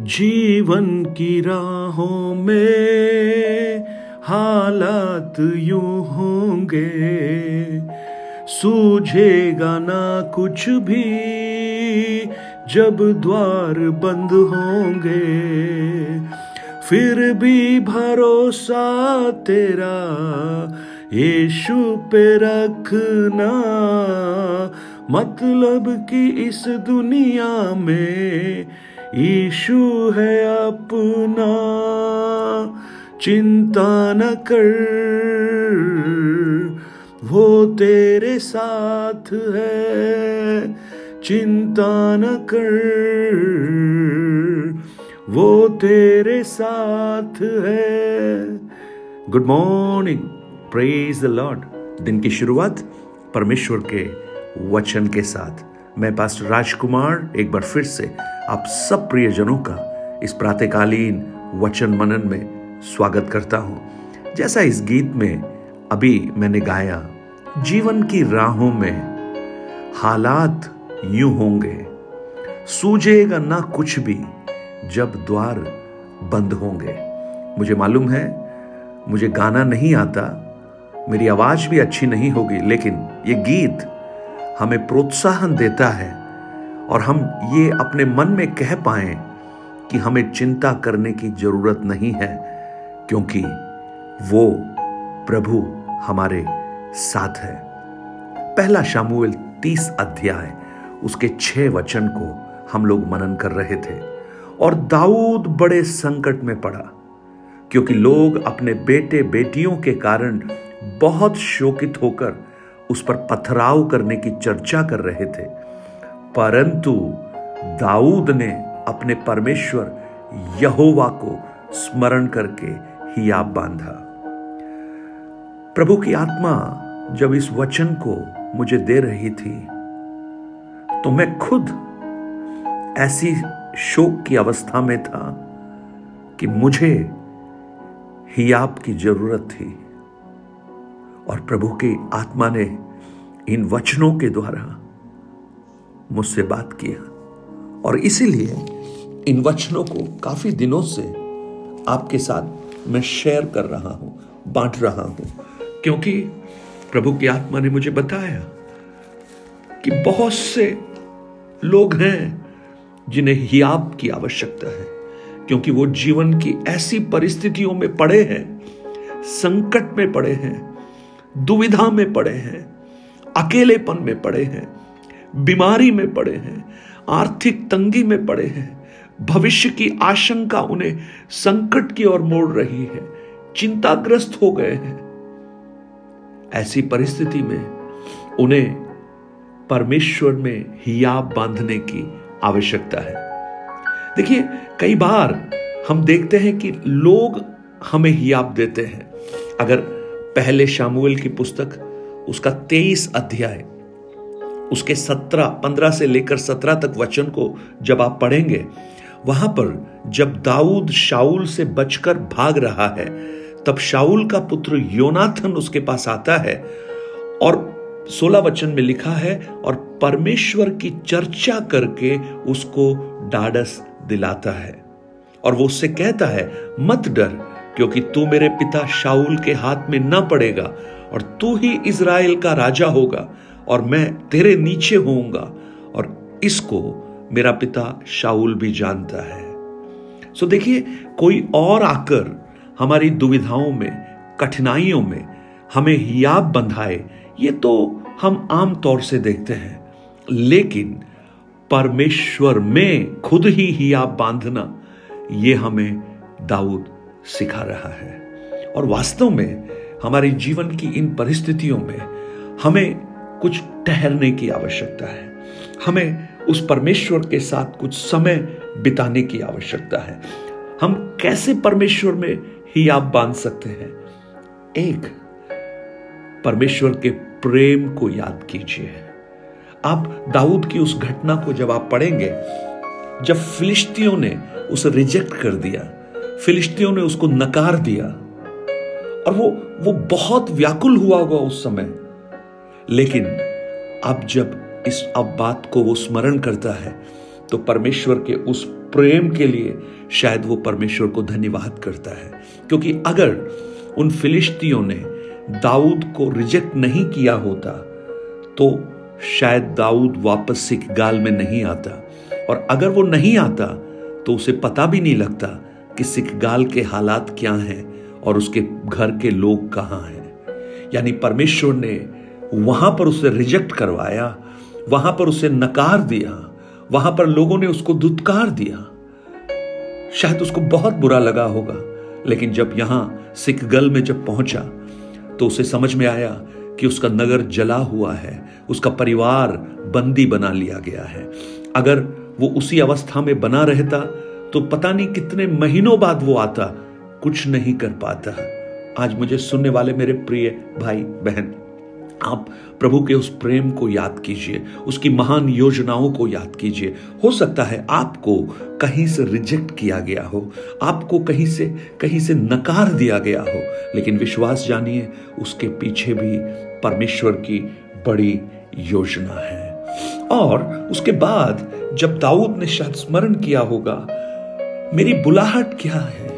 जीवन की राहों में हालात यूँ होंगे। सूझेगा ना कुछ भी जब द्वार बंद होंगे। फिर भी भरोसा तेरा यीशु पे रखना। मतलब कि इस दुनिया में यीशु है अपना, चिंता न कर। वो तेरे साथ है, चिंता न कर। वो तेरे साथ है। Good morning praise the Lord दिन की शुरुआत परमेश्वर के वचन के साथ। मैं पास्टर राजकुमार, एक बार फिर से आप सब प्रियजनों का इस प्रातकालीन वचन मनन में स्वागत करता हूँ। जैसा इस गीत में अभी मैंने गाया, जीवन की राहों में हालात यूँ होंगे। सूझेगा ना कुछ भी जब द्वार बंद होंगे। मुझे मालूम है, मुझे गाना नहीं आता, मेरी आवाज़ भी अच्छी नहीं होगी, लेकिन ये गीत हमें प्रोत्साहन देता है और हम ये अपने मन में कह पाए कि हमें चिंता करने की ज़रूरत नहीं है, क्योंकि वो प्रभु हमारे साथ है। पहला शामुएल तीस अध्याय, उसके छह वचन को हम लोग मनन कर रहे थे और दाऊद बड़े संकट में पड़ा, क्योंकि लोग अपने बेटे बेटियों के कारण बहुत शोकित होकर उस पर पथराव करने की चर्चा कर रहे थे। परंतु दाऊद ने अपने परमेश्वर यहोवा को स्मरण करके हियाब बांधा। प्रभु की आत्मा जब इस वचन को मुझे दे रही थी तो मैं खुद ऐसी शोक की अवस्था में था कि मुझे हियाब की ज़रूरत थी। और प्रभु की आत्मा ने इन वचनों के द्वारा मुझसे बात किया। और इसीलिए इन वचनों को काफ़ी दिनों से आपके साथ मैं शेयर कर रहा हूँ, बांट रहा हूँ। क्योंकि प्रभु की आत्मा ने मुझे बताया कि बहुत से लोग हैं जिन्हें हियाब की आवश्यकता है, क्योंकि वो जीवन की ऐसी परिस्थितियों में पड़े हैं, संकट में पड़े हैं दुविधा में पड़े हैं, अकेलेपन में पड़े हैं, बीमारी में पड़े हैं, आर्थिक तंगी में पड़े हैं, भविष्य की आशंका उन्हें संकट की ओर मोड़ रही है, चिंताग्रस्त हो गए हैं। ऐसी परिस्थिति में उन्हें परमेश्वर में हियाब बांधने की आवश्यकता है। देखिए, कई बार हम देखते हैं कि लोग हमें हियाब देते हैं। अगर पहले शामुएल की पुस्तक, उसका तेईस अध्याय, उसके सत्रह, पंद्रह से लेकर सत्रह तक वचन को जब आप पढ़ेंगे, वहाँ पर जब दाऊद शाउल से बचकर भाग रहा है, तब शाउल का पुत्र योनाथन उसके पास आता है और सोलह वचन में लिखा है, और परमेश्वर की चर्चा करके उसको डाडस दिलाता है। और वो उससे कहता है, मत डर क्योंकि तू मेरे पिता शाउल के हाथ में न पड़ेगा और तू ही इज़राइल का राजा होगा और मैं तेरे नीचे होऊँगा और इसको मेरा पिता शाउल भी जानता है। सो देखिए, कोई और आकर हमारी दुविधाओं में, कठिनाइयों में हमें हियाब बंधाए, ये तो हम आम तौर से देखते हैं। लेकिन परमेश्वर में खुद ही हियाब बांधना, ये हमें दाऊद सिखा रहा है। और वास्तव में हमारे जीवन की इन परिस्थितियों में हमें कुछ ठहरने की आवश्यकता है। हमें उस परमेश्वर के साथ कुछ समय बिताने की आवश्यकता है। हम कैसे परमेश्वर में ही आप बाँध सकते हैं? एक, परमेश्वर के प्रेम को याद कीजिए। आप दाऊद की उस घटना को जब आप पढ़ेंगे, जब फिलिस्तियों ने उसे रिजेक्ट कर दिया फिलिस्तियों ने उसको नकार दिया। और वो वो बहुत व्याकुल हुआ होगा उस समय। लेकिन अब जब इस अब बात को वो स्मरण करता है तो परमेश्वर के उस प्रेम के लिए शायद वो परमेश्वर को धन्यवाद करता है। क्योंकि अगर उन फिलिस्तियों ने दाऊद को रिजेक्ट नहीं किया होता तो शायद दाऊद वापस सिख गाल में नहीं आता। और अगर वो नहीं आता तो उसे पता भी नहीं लगता कि सिख गाल के हालात क्या हैं और उसके घर के लोग कहाँ हैं? यानी परमेश्वर ने वहाँ पर उसे रिजेक्ट करवाया, वहाँ पर उसे नकार दिया, वहाँ पर लोगों ने उसको दुत्कार दिया। शायद उसको बहुत बुरा लगा होगा, लेकिन जब यहाँ सिख गल में जब पहुँचा तो उसे समझ में आया कि उसका नगर जला हुआ है, उसका परिवार बंदी बना लिया गया है। अगर वो उसी अवस्था में बना रहता तो पता नहीं कितने महीनों बाद वो आता, कुछ नहीं कर पाता। आज मुझे सुनने वाले मेरे प्रिय भाई, बहन, आप प्रभु के उस प्रेम को याद कीजिए, उसकी महान योजनाओं को याद कीजिए। हो सकता है आपको कहीं से रिजेक्ट किया गया हो, आपको कहीं से कहीं से नकार दिया गया हो, लेकिन विश्वास जानिए, उसके पीछे भी परमेश्वर की बड़ी योजना है। और उसके बाद, जब दाऊद ने शायद स्मरण किया होगा मेरी बुलाहट क्या है?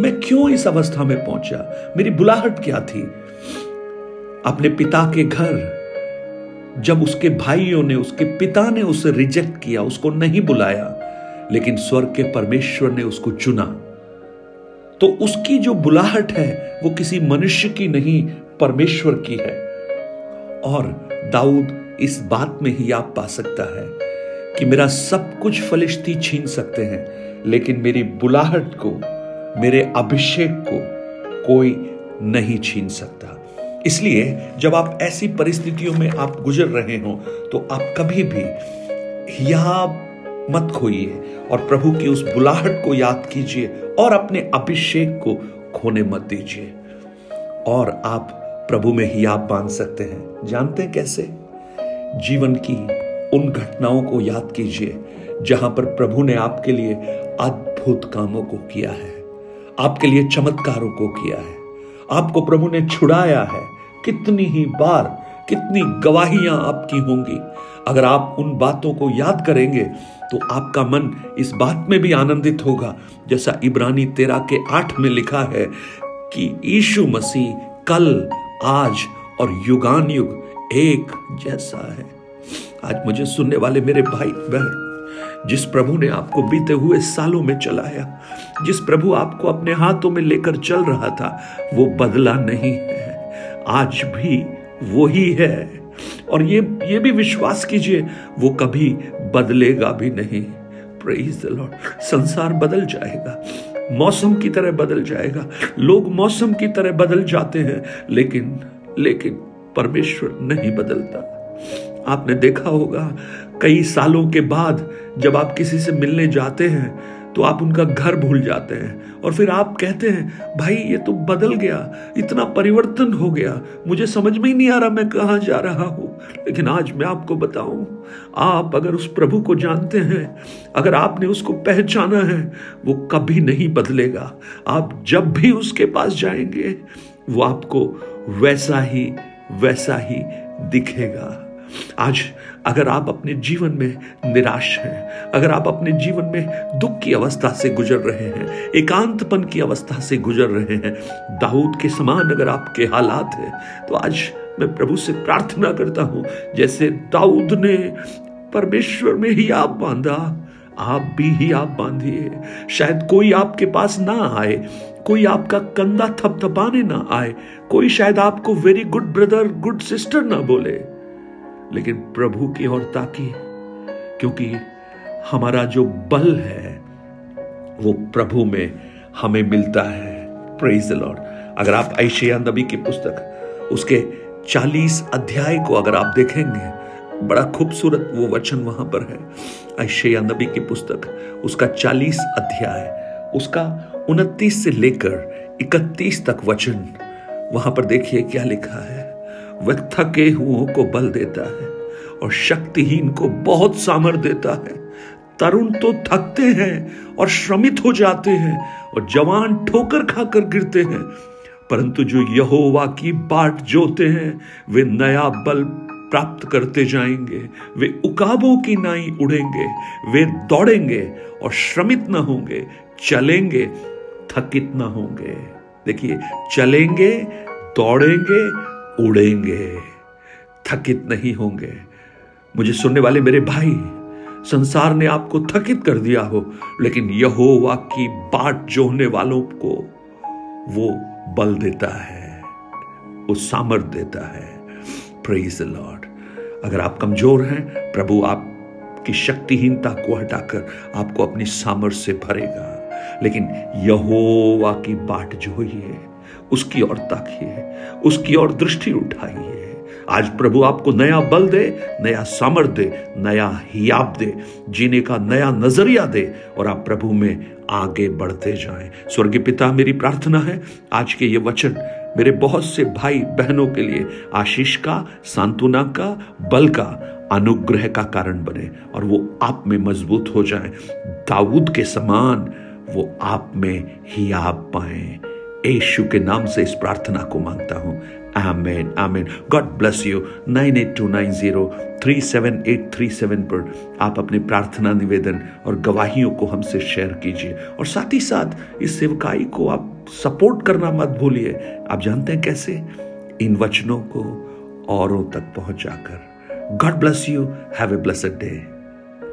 मैं क्यों इस अवस्था में पहुँचा? मेरी बुलाहट क्या थी? अपने पिता के घर, जब उसके भाइयों ने, उसके पिता ने उसे रिजेक्ट किया, उसको नहीं बुलाया, लेकिन स्वर्ग के परमेश्वर ने उसको चुना तो उसकी जो बुलाहट है, वो किसी मनुष्य की नहीं, परमेश्वर की है। और दाऊद इस बात में ही आप पा सकता है कि मेरा सब कुछ फलिश्ती छीन सकते हैं। लेकिन मेरी बुलाहट को, मेरे अभिषेक को कोई नहीं छीन सकता। इसलिए जब आप ऐसी परिस्थितियों में आप गुजर रहे हो तो आप कभी भी यह मत खोइए और प्रभु की उस बुलाहट को याद कीजिए और अपने अभिषेक को खोने मत दीजिए। और आप प्रभु में ही आप बाँध सकते हैं। जानते हैं कैसे? जीवन की उन घटनाओं को याद कीजिए, जहाँ पर प्रभु ने आपके लिए अद्भुत कामों को किया है। आपके लिए चमत्कारों को किया है। आपको प्रभु ने छुड़ाया है। कितनी ही बार, कितनी गवाहियाँ आपकी होंगी। अगर आप उन बातों को याद करेंगे तो आपका मन इस बात में भी आनंदित होगा। जैसा इब्रानी तेरा के आठ में लिखा है कि यीशु मसीह कल, आज और युगान युग एक जैसा है। आज मुझे सुनने वाले मेरे भाई, बहन जिस प्रभु ने आपको बीते हुए सालों में चलाया, जिस प्रभु आपको अपने हाथों में लेकर चल रहा था, वो बदला नहीं है। आज भी वही है और ये ये भी विश्वास कीजिए, वो कभी बदलेगा भी नहीं। प्रेज द लॉर्ड संसार बदल जाएगा। मौसम की तरह बदल जाएगा। लोग मौसम की तरह बदल जाते हैं, लेकिन लेकिन परमेश्वर नहीं बदलता। आपने देखा होगा कई सालों के बाद जब आप किसी से मिलने जाते हैं तो आप उनका घर भूल जाते हैं। और फिर आप कहते हैं, भाई, ये तो बदल गया, इतना परिवर्तन हो गया, मुझे समझ में ही नहीं आ रहा मैं कहाँ जा रहा हूँ। लेकिन आज मैं आपको बताऊँ, आप अगर उस प्रभु को जानते हैं, अगर आपने उसको पहचाना है, वो कभी नहीं बदलेगा। आप जब भी उसके पास जाएँगे, वो आपको वैसा ही वैसा ही दिखेगा। आज अगर आप अपने जीवन में निराश हैं, अगर आप अपने जीवन में दुख की अवस्था से गुजर रहे हैं, एकांतपन की अवस्था से गुजर रहे हैं, दाऊद के समान अगर आपके हालात हैं तो आज मैं प्रभु से प्रार्थना करता हूँ, जैसे दाऊद ने परमेश्वर में ही आप बांधा, आप भी ही आप बांधिए। शायद कोई आपके पास ना आए, कोई आपका कंधा थपथपाने ना आए, कोई शायद आपको very good brother good sister ना बोले। लेकिन प्रभु की ओर ताकी, क्योंकि हमारा जो बल है, वो प्रभु में हमें मिलता है। प्रेज लॉर्ड अगर आप ऐशिया नबी की पुस्तक, उसके 40 अध्याय को अगर आप देखेंगे, बड़ा खूबसूरत वो वचन वहाँ पर है। ऐशिया नबी की पुस्तक, उसका 40 अध्याय, उसका उनतीस से लेकर 31 तक वचन, वहाँ पर देखिए क्या लिखा है। वह थके हुओं को बल देता है और शक्तिहीन को बहुत सामर देता है। तरुण तो थकते हैं और श्रमित हो जाते हैं और जवान ठोकर खाकर गिरते हैं। परंतु जो यहोवा की बाट जोते हैं, वे नया बल प्राप्त करते जाएँगे। वे उकाबों की नाई उड़ेंगे, वे दौड़ेंगे और श्रमित न होंगे, चलेंगे, थकित न होंगे। देखिए, चलेंगे, दौड़ेंगे उड़ेंगे, थकित नहीं होंगे। मुझे सुनने वाले मेरे भाई, संसार ने आपको थकित कर दिया हो, लेकिन यहोवा की बाट जोहने वालों को वो बल देता है, वो सामर्थ देता है। प्रेज लॉर्ड अगर आप कमज़ोर हैं, प्रभु आपकी शक्तिहीनता को हटाकर आपको अपनी सामर्थ से भरेगा। लेकिन यहोवा की बाट जोइए उसकी ओर ताकिए उसकी ओर दृष्टि उठाइए आज प्रभु आपको नया बल दे, नया सामर्थ दे, नया हियाब दे, जीने का नया नज़रिया दे और आप प्रभु में आगे बढ़ते जाएँ। स्वर्गीय पिता, मेरी प्रार्थना है, आज के ये वचन मेरे बहुत से भाई बहनों के लिए आशीष का, सांत्वना का, बल का, अनुग्रह का कारण बने और वो आप में मज़बूत हो जाए। दाऊद के समान वो आप में ही आप पाए। यीशु के नाम से इस प्रार्थना को माँगता हूँ। Amen amen. God bless you nine eight two nine zero three seven eight three seven पर आप अपने प्रार्थना निवेदन और गवाहियों को हमसे शेयर कीजिए। और साथ ही साथ इस सेवकाई को आप सपोर्ट करना मत भूलिए। आप जानते हैं कैसे? इन वचनों को औरों तक पहुँच जाकर God bless you have a blessed day